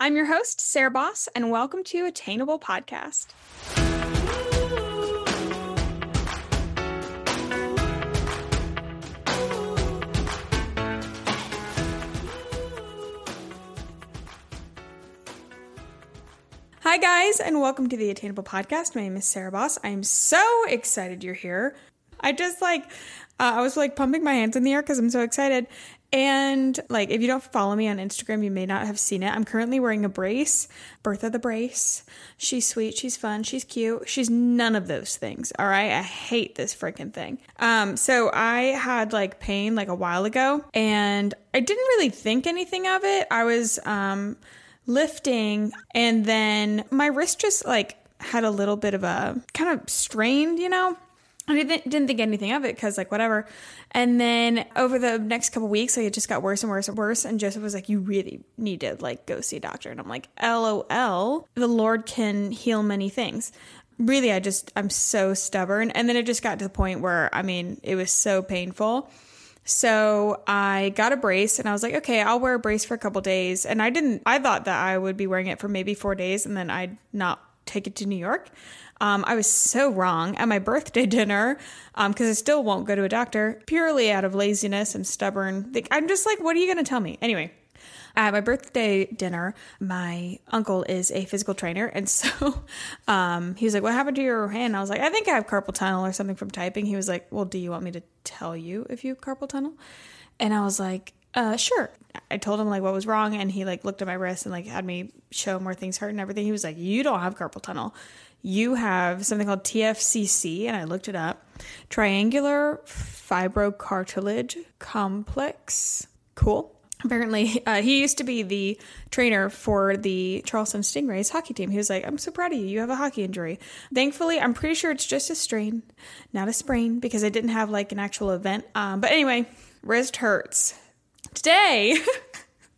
I'm your host, Sarah Boss, and welcome to Attainable Podcast. Hi, guys, and welcome to the Attainable Podcast. My name is Sarah Boss. I'm so excited you're here. I just like, uh, I was like pumping my hands in the air because I'm so excited. And like, if you don't follow me on Instagram, you may not have seen it. I'm currently wearing a brace, Bertha the brace. She's sweet, she's fun, she's cute. She's none of those things. All right. I hate this freaking thing. Um, so I had like pain like a while ago and I didn't really think anything of it. I was um lifting and then my wrist just like had a little bit of a kind of strained, you know? I didn't, didn't think anything of it because, like, whatever. And then over the next couple weeks, like, it just got worse and worse and worse. And Joseph was like, You really need to, like, go see a doctor. And I'm like, LOL, the Lord can heal many things. Really, I just, I'm so stubborn. And then it just got to the point where, I mean, it was so painful. So I got a brace and I was like, okay, I'll wear a brace for a couple days. And I didn't, I thought that I would be wearing it for maybe four days and then I'd not take it to New York. Um, I was so wrong at my birthday dinner because um, I still won't go to a doctor purely out of laziness and stubborn. I'm just like, what are you going to tell me? Anyway, at my birthday dinner, my uncle is a physical trainer. And so um, he was like, What happened to your hand? I was like, I think I have carpal tunnel or something from typing. He was like, Well, do you want me to tell you if you have carpal tunnel? And I was like, uh, sure. I told him like what was wrong, and he like looked at my wrist and like had me show him where things hurt and everything. He was like, "You don't have carpal tunnel you have something called TFCC, and I looked it up triangular fibrocartilage complex. Cool. Apparently, uh, he used to be the trainer for the Charleston Stingrays hockey team. He was like, I'm so proud of you. You have a hockey injury. Thankfully, I'm pretty sure it's just a strain, not a sprain, because I didn't have like an actual event. Um, but anyway, wrist hurts. Today,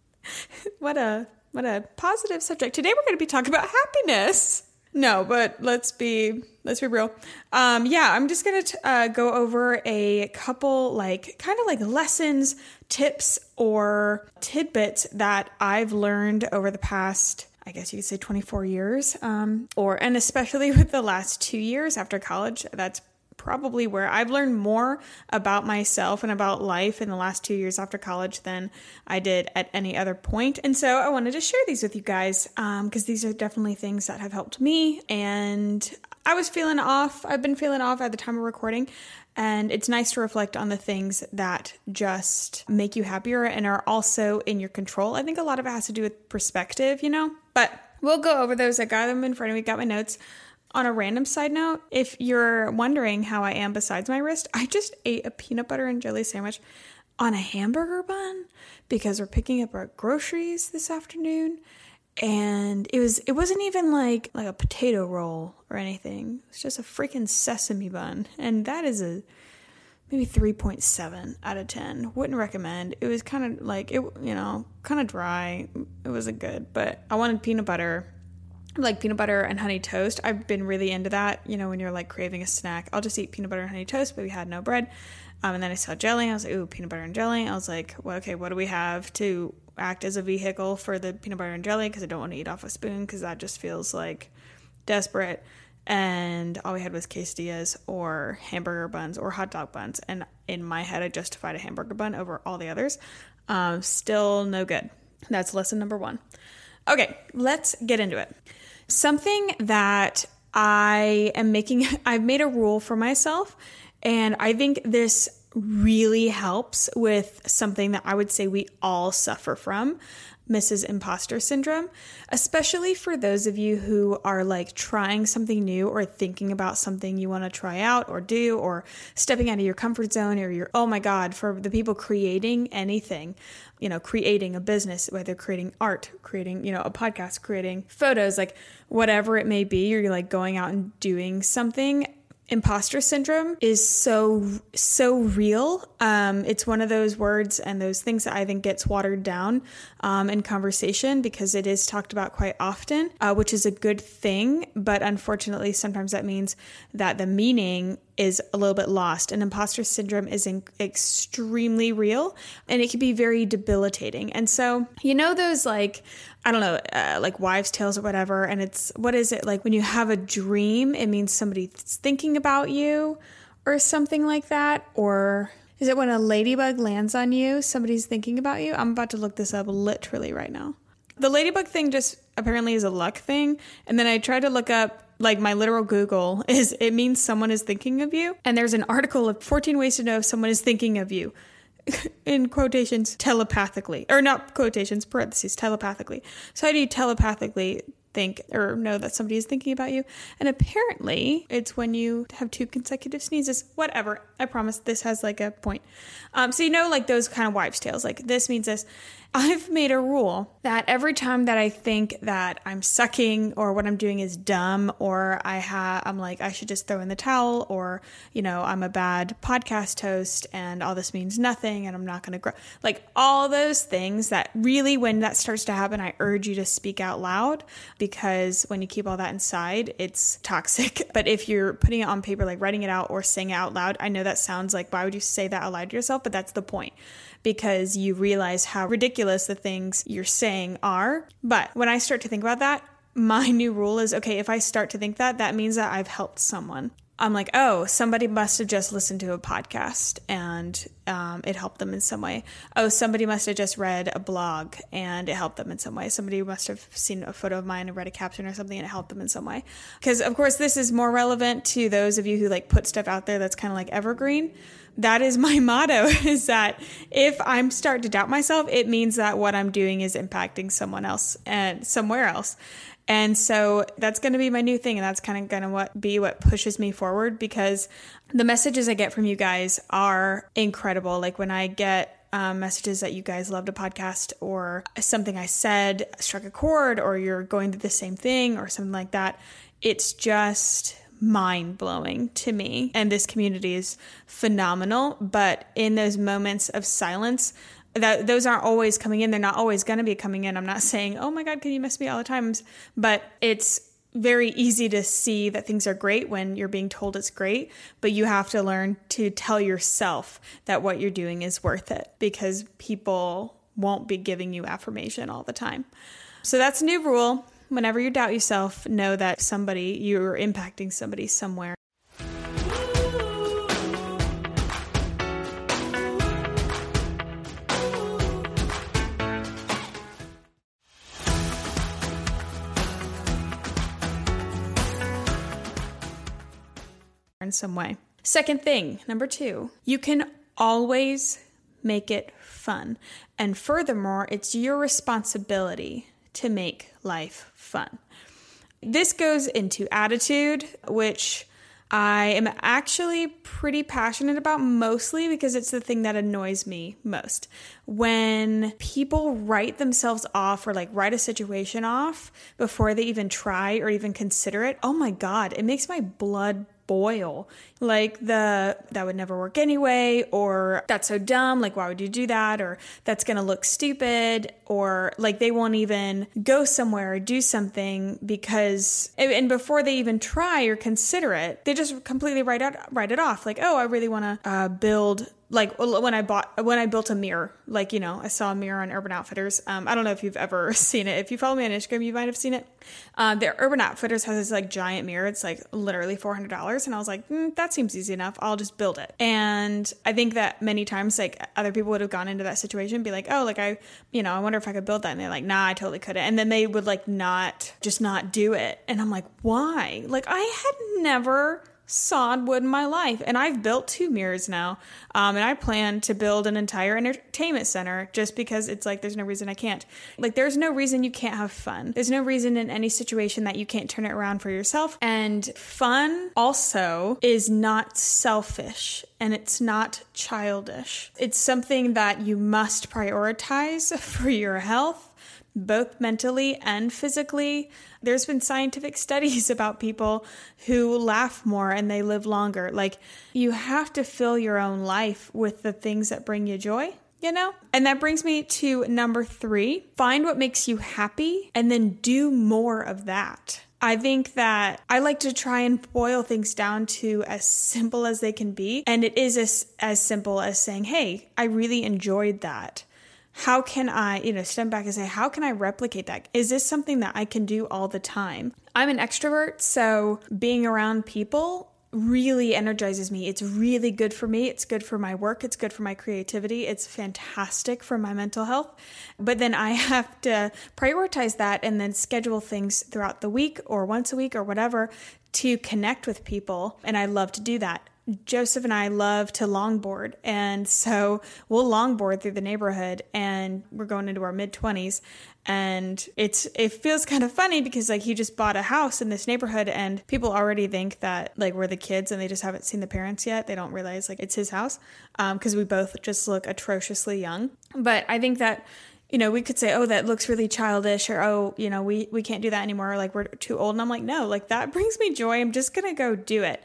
what a what a positive subject. Today we're going to be talking about happiness. No, but let's be let's be real. Um, yeah, I'm just gonna t- uh, go over a couple like kind of like lessons, tips, or tidbits that I've learned over the past. I guess you could say 24 years, um, or and especially with the last two years after college. That's probably where I've learned more about myself and about life in the last two years after college than I did at any other point. And so I wanted to share these with you guys because um, these are definitely things that have helped me. And I was feeling off. I've been feeling off at the time of recording. And it's nice to reflect on the things that just make you happier and are also in your control. I think a lot of it has to do with perspective, you know? But we'll go over those. I got them in front of me, got my notes. On a random side note, if you're wondering how I am besides my wrist, I just ate a peanut butter and jelly sandwich on a hamburger bun because we're picking up our groceries this afternoon and it was it wasn't even like like a potato roll or anything. It's just a freaking sesame bun and that is a maybe 3.7 out of 10. Wouldn't recommend. It was kind of like it you know, kind of dry. It wasn't good, but I wanted peanut butter like peanut butter and honey toast. I've been really into that. You know, when you're like craving a snack, I'll just eat peanut butter and honey toast, but we had no bread. Um, and then I saw jelly. I was like, ooh, peanut butter and jelly. I was like, well, okay, what do we have to act as a vehicle for the peanut butter and jelly? Because I don't want to eat off a spoon because that just feels like desperate. And all we had was quesadillas or hamburger buns or hot dog buns. And in my head, I justified a hamburger bun over all the others. Um, still no good. That's lesson number one. Okay, let's get into it. Something that I am making, I've made a rule for myself, and I think this really helps with something that I would say we all suffer from. Mrs. Imposter Syndrome, especially for those of you who are like trying something new or thinking about something you want to try out or do or stepping out of your comfort zone or your, oh my God, for the people creating anything you know, creating a business, whether creating art, creating, you know, a podcast, creating photos, like whatever it may be, you're like going out and doing something imposter syndrome is so so real. Um, it's one of those words and those things that i think gets watered down um, in conversation because it is talked about quite often uh, which is a good thing. But unfortunately sometimes that means that the meaning is a little bit lost. And imposter syndrome is in- extremely real and it can be very debilitating. And so you know those like I don't know, uh, like wives' tales or whatever. And it's, what is it? Like when you have a dream, it means somebody's thinking about you or something like that. Or is it when a ladybug lands on you, somebody's thinking about you? I'm about to look this up literally right now. The ladybug thing just apparently is a luck thing. And then I tried to look up like my literal Google is it means someone is thinking of you. And there's an article of 14 ways to know if someone is thinking of you. In quotations telepathically or not quotations parentheses telepathically. So how do you telepathically think or know that somebody is thinking about you? And apparently it's when you have two consecutive sneezes. Whatever. I promise this has like a point. Um, so you know like those kind of wives tales. Like this means this I've made a rule that every time that I think that I'm sucking or what I'm doing is dumb or I have I'm like I should just throw in the towel or you know I'm a bad podcast host and all this means nothing and I'm not going to grow like all those things that really when that starts to happen I urge you to speak out loud because when you keep all that inside it's toxic. But if you're putting it on paper like writing it out or saying it out loud I know that sounds like why would you say that out loud to yourself? But that's the point because you realize how ridiculous the things you're saying are. But when I start to think about that, my new rule is okay, if I start to think that, that means that I've helped someone. I'm like, oh, somebody must have just listened to a podcast and um, it helped them in some way. Oh, somebody must have just read a blog and it helped them in some way. Somebody must have seen a photo of mine and read a caption or something and it helped them in some way. Because, of course, this is more relevant to those of you who like put stuff out there that's kind of like evergreen that is my motto is that if I'm starting to doubt myself, it means that what I'm doing is impacting someone else and somewhere else. And so that's going to be my new thing. And that's kind of going to what be what pushes me forward because the messages I get from you guys are incredible. Like when I get um, messages that you guys loved a podcast or something I said struck a chord or you're going through the same thing or something like that. It's just mind blowing to me. And this community is phenomenal. But in those moments of silence, that those aren't always coming in. They're not always going to be coming in. I'm not saying, oh my God, can you miss me all the times? But it's very easy to see that things are great when you're being told it's great, but you have to learn to tell yourself that what you're doing is worth it because people won't be giving you affirmation all the time. So that's a new rule. Whenever you doubt yourself, know that somebody, you're impacting somebody somewhere. in some way. Second thing, number two, you can always make it fun. And furthermore, it's your responsibility to make life fun. This goes into attitude, which I am actually pretty passionate about mostly because it's the thing that annoys me most. When people write themselves off or like write a situation off before they even try or even consider it, oh my God, it makes my blood boil. Like the that would never work anyway, or that's so dumb, like why would you do that? Or that's gonna look stupid, or like they won't even go somewhere or do something because and before they even try or consider it, they just completely write out write it off. Like, oh, I really wanna uh, build like when I bought when I built a mirror, like you know, I saw a mirror on Urban Outfitters. Um, I don't know if you've ever seen it. If you follow me on Instagram, you might have seen it. Uh, the Urban Outfitters has this like giant mirror. It's like literally four hundred dollars, and I was like, mm, that seems easy enough. I'll just build it. And I think that many times, like other people would have gone into that situation, and be like, oh, like I, you know, I wonder if I could build that, and they're like, nah, I totally couldn't. And then they would like not just not do it, and I'm like, why? Like I had never sawed wood in my life. And I've built two mirrors now. Um, and I plan to build an entire entertainment center just because it's like there's no reason I can't. Like, there's no reason you can't have fun. There's no reason in any situation that you can't turn it around for yourself. And fun also is not selfish and it's not childish. It's something that you must prioritize for your health both mentally and physically. There's been scientific studies about people who laugh more and they live longer. Like, you have to fill your own life with the things that bring you joy. You know? And that brings me to number three find what makes you happy and then do more of that. I think that I like to try and boil things down to as simple as they can be. And it is as, as simple as saying, hey, I really enjoyed that how can I, you know, step back and say, how can I replicate that? Is this something that I can do all the time? I'm an extrovert, so being around people really energizes me. It's really good for me. It's good for my work. It's good for my creativity. It's fantastic for my mental health. But then I have to prioritize that and then schedule things throughout the week or once a week or whatever to connect with people. And I love to do that. Joseph and I love to longboard. And so we'll longboard through the neighborhood and we're going into our mid 20s and it's it feels kind of funny because like he just bought a house in this neighborhood and people already think that like we're the kids and they just haven't seen the parents yet. They don't realize like it's his house because um, we both just look atrociously young. But i think that you know we could say oh that looks really childish or oh you know we we can't do that anymore like we're too old and i'm like no like that brings me joy. I'm just gonna go do it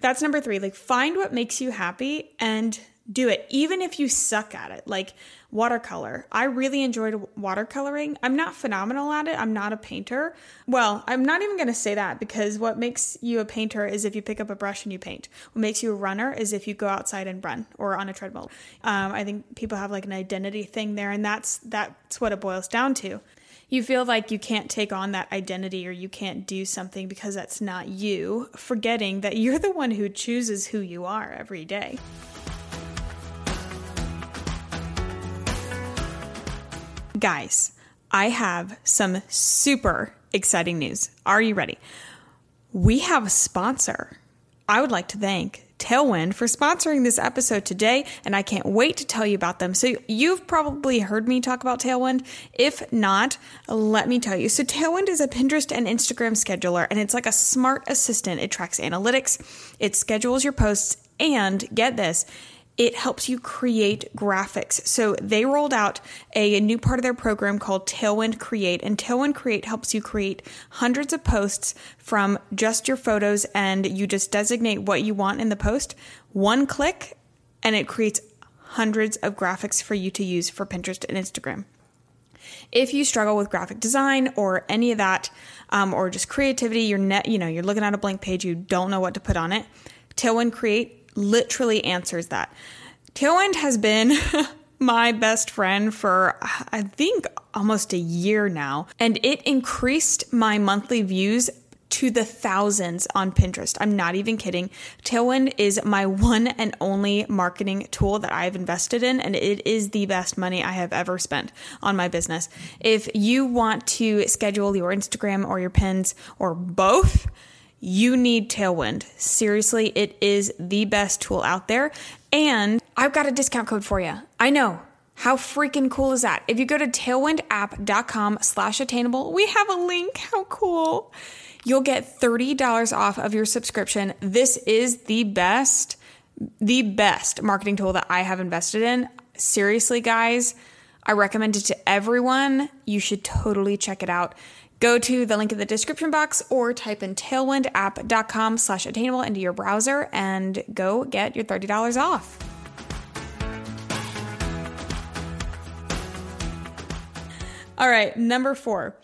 that's number three. Like find what makes you happy and do it even if you suck at it. Like watercolor. I really enjoyed watercoloring. I'm not phenomenal at it. I'm not a painter. Well i'm not even going to say that because what makes you a painter is if you pick up a brush and you paint. What makes you a runner is if you go outside and run or on a treadmill. Um, i think people have like an identity thing there and that's that's what it boils down to you feel like you can't take on that identity or you can't do something because that's not you, forgetting that you're the one who chooses who you are every day. Guys, I have some super exciting news. Are you ready? We have a sponsor. I would like to thank Tailwind for sponsoring this episode today, and I can't wait to tell you about them. So, you've probably heard me talk about Tailwind. If not, let me tell you. So, Tailwind is a Pinterest and Instagram scheduler, and it's like a smart assistant. It tracks analytics, it schedules your posts, and get this, it helps you create graphics. So they rolled out a new part of their program called Tailwind Create, and Tailwind Create helps you create hundreds of posts from just your photos, and you just designate what you want in the post. One click, and it creates hundreds of graphics for you to use for Pinterest and Instagram. If you struggle with graphic design or any of that, um, or just creativity, you're net, you know, you're looking at a blank page, you don't know what to put on it. Tailwind Create literally answers that. Tailwind has been my best friend for, I think, almost a year now, and it increased my monthly views to the thousands on Pinterest. I'm not even kidding. Tailwind is my one and only marketing tool that I've invested in, and it is the best money I have ever spent on my business. If you want to schedule your Instagram or your pins or both, you need Tailwind. Seriously, it is the best tool out there. And I've got a discount code for you. I know. How freaking cool is that? If you go to tailwindapp.com slash attainable, we have a link. How cool. You'll get $30 off of your subscription. This is the best, the best marketing tool that I have invested in. Seriously, guys, I recommend it to everyone. You should totally check it out. Go to the link in the description box or type in tailwindapp.com slash attainable into your browser and go get your $30 off. All right, number four,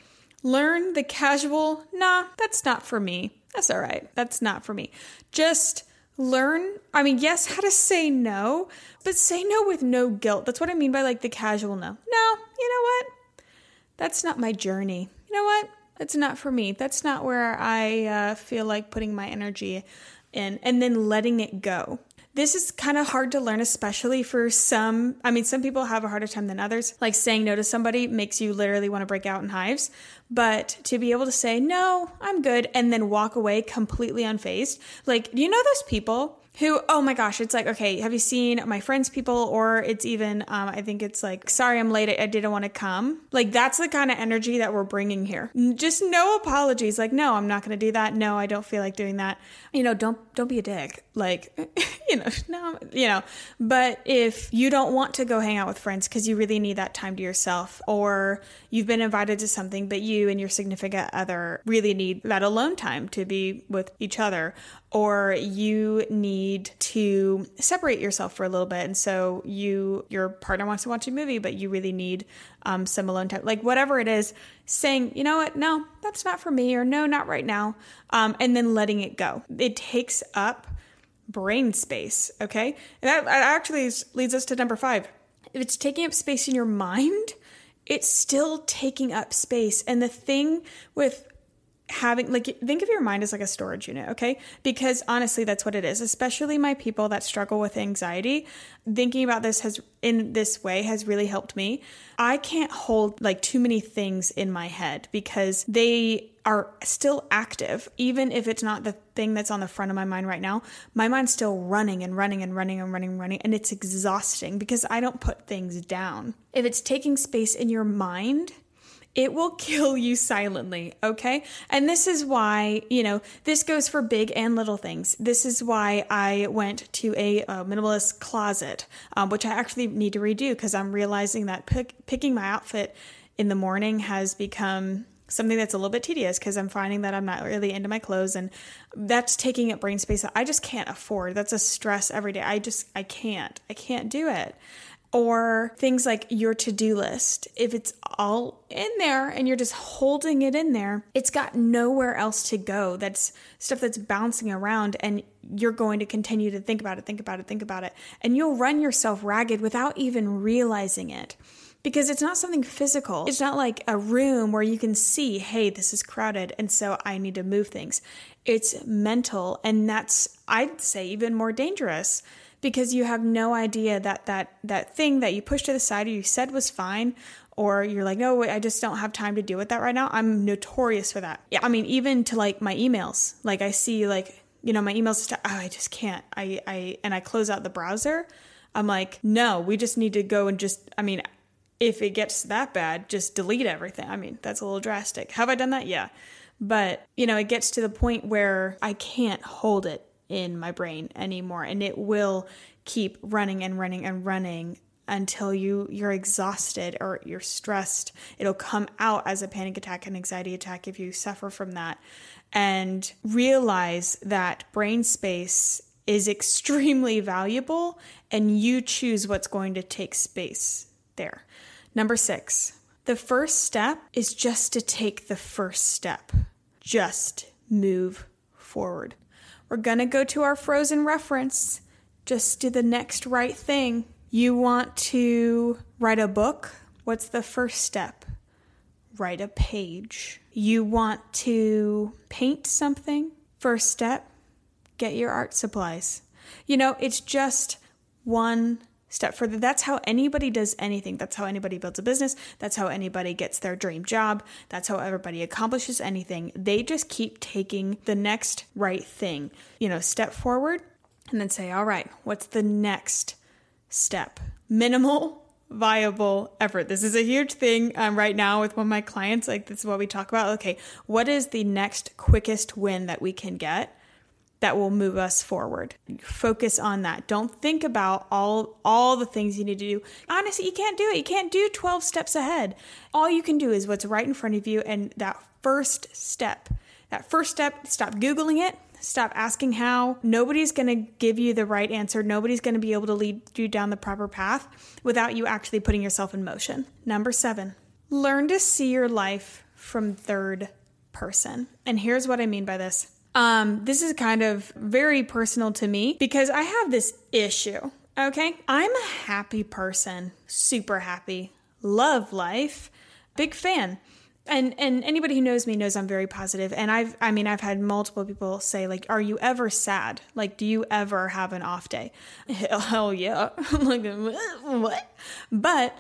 learn the casual, nah, that's not for me. That's all right. That's not for me. Just learn, I mean, yes, how to say no, but say no with no guilt. That's what I mean by like the casual no. No, you know what? That's not my journey you know what? That's not for me. That's not where I uh, feel like putting my energy in, and then letting it go. This is kind of hard to learn, especially for some. I mean, some people have a harder time than others. Like saying no to somebody makes you literally want to break out in hives. But to be able to say, no, I'm good, and then walk away completely unfazed. Like, do you know those people who oh my gosh it's like okay have you seen my friends people? Or it's even um, i think it's like sorry i'm late i didn't want to come. Like that's the kind of energy that we're bringing here. Just no apologies like no i'm not going to do that. No i don't feel like doing that. You know don't don't be a dick. Like you know no you know. But if you don't want to go hang out with friends because you really need that time to yourself or you've been invited to something but you and your significant other really need that alone time to be with each other or you need to separate yourself for a little bit. And so you your partner wants to watch a movie but you really need um, some alone time like whatever it is saying you know what? No that's not for me or no not right now um, and then letting it go. It takes up brain space okay? And that, actually leads us to number five. If it's taking up space in your mind, it's still taking up space. And the thing with having like think of your mind as like a storage unit okay? Because honestly that's what it is especially my people that struggle with anxiety. Thinking about this has in this way has really helped me. I can't hold like too many things in my head because they are still active. Even if it's not the thing that's on the front of my mind right now my mind's still running and running and running and running and running and it's exhausting because i don't put things down. If it's taking space in your mind it will kill you silently, okay? And this is why, you know, this goes for big and little things. This is why I went to a, a minimalist closet, um, which I actually need to redo because I'm realizing that pick, picking my outfit in the morning has become something that's a little bit tedious because I'm finding that I'm not really into my clothes and that's taking up brain space that I just can't afford. That's a stress every day. I just, I can't. I can't do it or things like your to do list. If it's all in there and you're just holding it in there, it's got nowhere else to go. That's stuff that's bouncing around, and you're going to continue to think about it, think about it, think about it. And you'll run yourself ragged without even realizing it because it's not something physical. It's not like a room where you can see, hey, this is crowded, and so I need to move things. It's mental, and that's, I'd say, even more dangerous because you have no idea that that that thing that you pushed to the side or you said was fine or you're like no i just don't have time to deal with that right now. I'm notorious for that. Yeah i mean even to like my emails. Like i see like you know my emails oh, i just can't. I i and i close out the browser. I'm like no we just need to go and just i mean if it gets that bad just delete everything. I mean that's a little drastic. Have i done that? Yeah. But you know it gets to the point where i can't hold it in my brain anymore and it will keep running and running and running until you you're exhausted or you're stressed. It'll come out as a panic attack and anxiety attack if you suffer from that. And realize that brain space is extremely valuable and you choose what's going to take space there. Number 6 the first step is just to take the first step. Just move forward we're going to go to our frozen reference. Just do the next right thing. You want to write a book? What's the first step? Write a page. You want to paint something? First step, get your art supplies. You know, it's just one step further. That's how anybody does anything. That's how anybody builds a business. That's how anybody gets their dream job. That's how everybody accomplishes anything. They just keep taking the next right thing, you know, step forward and then say, all right, what's the next step? Minimal viable effort. This is a huge thing um, right now with one of my clients. Like, this is what we talk about. Okay, what is the next quickest win that we can get? That will move us forward. Focus on that. Don't think about all all the things you need to do. Honestly, you can't do it. You can't do 12 steps ahead. All you can do is what's right in front of you and that first step. That first step, stop googling it. Stop asking how. Nobody's going to give you the right answer. Nobody's going to be able to lead you down the proper path without you actually putting yourself in motion. Number 7. Learn to see your life from third person. And here's what I mean by this um, this is kind of very personal to me because I have this issue. Okay. I'm a happy person, super happy, love life, big fan. And and anybody who knows me knows I'm very positive. And I've I mean I've had multiple people say like, "Are you ever sad? Like, do you ever have an off day?" Hell, yeah. I'm like, what? But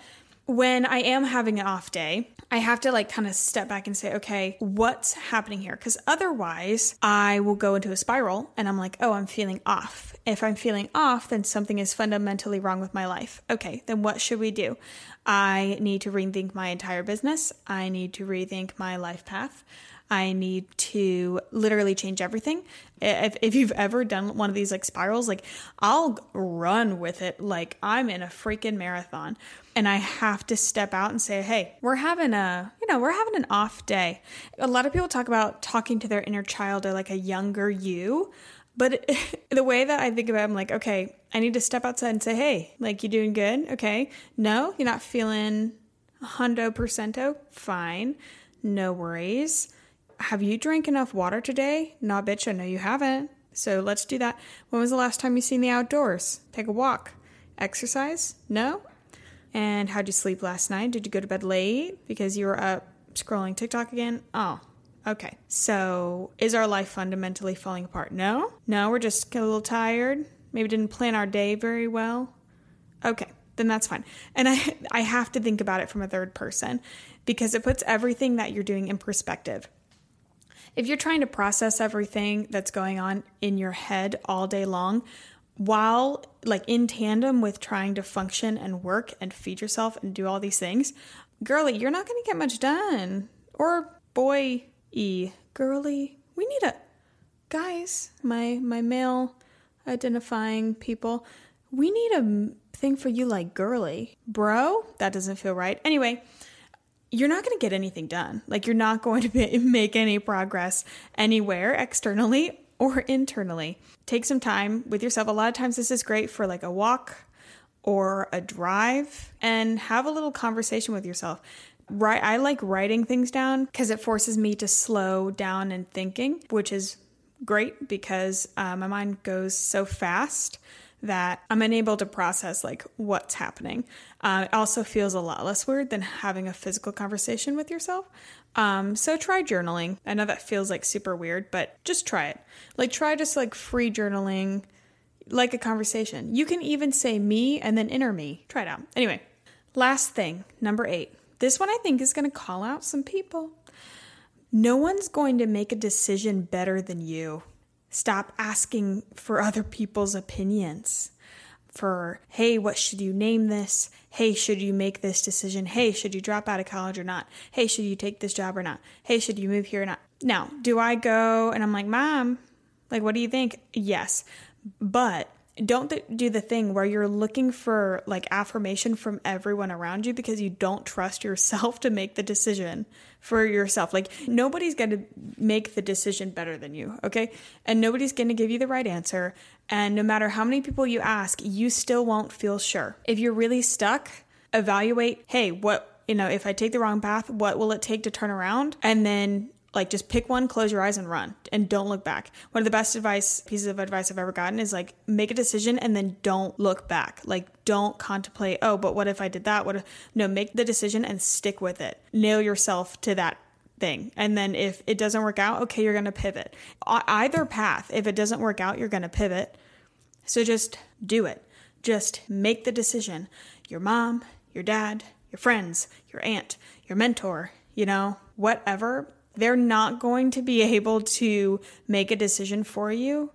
when I am having an off day, I have to like kind of step back and say, okay, what's happening here? Because otherwise, I will go into a spiral and I'm like, oh, I'm feeling off. If I'm feeling off, then something is fundamentally wrong with my life. Okay, then what should we do? I need to rethink my entire business. I need to rethink my life path. I need to literally change everything. If, if you've ever done one of these like spirals, like I'll run with it like I'm in a freaking marathon and I have to step out and say, hey, we're having a, you know, we're having an off day. A lot of people talk about talking to their inner child or like a younger you. But the way that I think about it, I'm like, okay, I need to step outside and say, hey, like, you doing good? Okay. No, you're not feeling hundo percento? Fine. No worries have you drank enough water today? Nah, bitch, I know you haven't. So let's do that. When was the last time you seen the outdoors? Take a walk. Exercise? No? And how'd you sleep last night? Did you go to bed late because you were up scrolling TikTok again? Oh, okay. So is our life fundamentally falling apart? No, no, we're just a little tired. Maybe didn't plan our day very well. Okay, then that's fine. And I I have to think about it from a third person because it puts everything that you're doing in perspective. If you're trying to process everything that's going on in your head all day long, while like in tandem with trying to function and work and feed yourself and do all these things, girly, you're not going to get much done. Or boy, e girly, we need a guys, my my male identifying people, we need a thing for you like girly. Bro, that doesn't feel right. Anyway, you're not going to get anything done. Like, you're not going to make any progress anywhere externally or internally. Take some time with yourself. A lot of times, this is great for like a walk or a drive and have a little conversation with yourself. Right, I like writing things down because it forces me to slow down and thinking, which is great because uh, my mind goes so fast that I'm unable to process like what's happening. Uh, it also feels a lot less weird than having a physical conversation with yourself. Um, so try journaling. I know that feels like super weird, but just try it. Like try just like free journaling, like a conversation. You can even say me and then inner me. Try it out. Anyway, last thing, number eight. This one I think is going to call out some people. No one's going to make a decision better than you. Stop asking for other people's opinions. For, hey, what should you name this? Hey, should you make this decision? Hey, should you drop out of college or not? Hey, should you take this job or not? Hey, should you move here or not? Now, do I go and I'm like, Mom, like, what do you think? Yes. But don't th- do the thing where you're looking for like affirmation from everyone around you because you don't trust yourself to make the decision for yourself. Like nobody's going to make the decision better than you, okay? And nobody's going to give you the right answer. And no matter how many people you ask, you still won't feel sure. If you're really stuck, evaluate, hey, what, you know, if I take the wrong path, what will it take to turn around? And then like just pick one, close your eyes and run and don't look back. One of the best advice pieces of advice I've ever gotten is like make a decision and then don't look back. Like don't contemplate, oh, but what if I did that? What if no, make the decision and stick with it. Nail yourself to that thing. And then if it doesn't work out, okay, you're going to pivot. Either path, if it doesn't work out, you're going to pivot. So just do it. Just make the decision. Your mom, your dad, your friends, your aunt, your mentor, you know, whatever they're not going to be able to make a decision for you,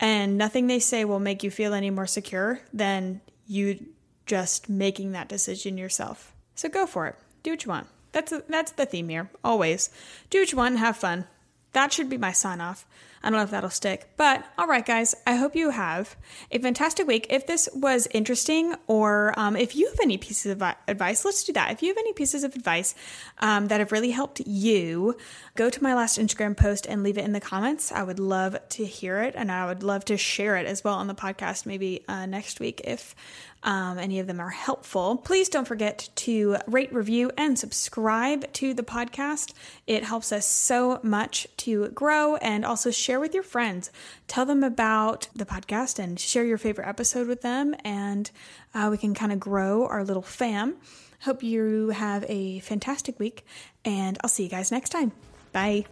and nothing they say will make you feel any more secure than you just making that decision yourself. So go for it. Do what you want. That's that's the theme here. Always do what you want and have fun. That should be my sign off. I don't know if that'll stick. But all right, guys, I hope you have a fantastic week. If this was interesting, or um, if you have any pieces of advice, let's do that. If you have any pieces of advice um, that have really helped you, go to my last Instagram post and leave it in the comments. I would love to hear it, and I would love to share it as well on the podcast maybe uh, next week if um, any of them are helpful. Please don't forget to rate, review, and subscribe to the podcast. It helps us so much to grow and also share with your friends. Tell them about the podcast and share your favorite episode with them, and uh, we can kind of grow our little fam. Hope you have a fantastic week, and I'll see you guys next time. Bye.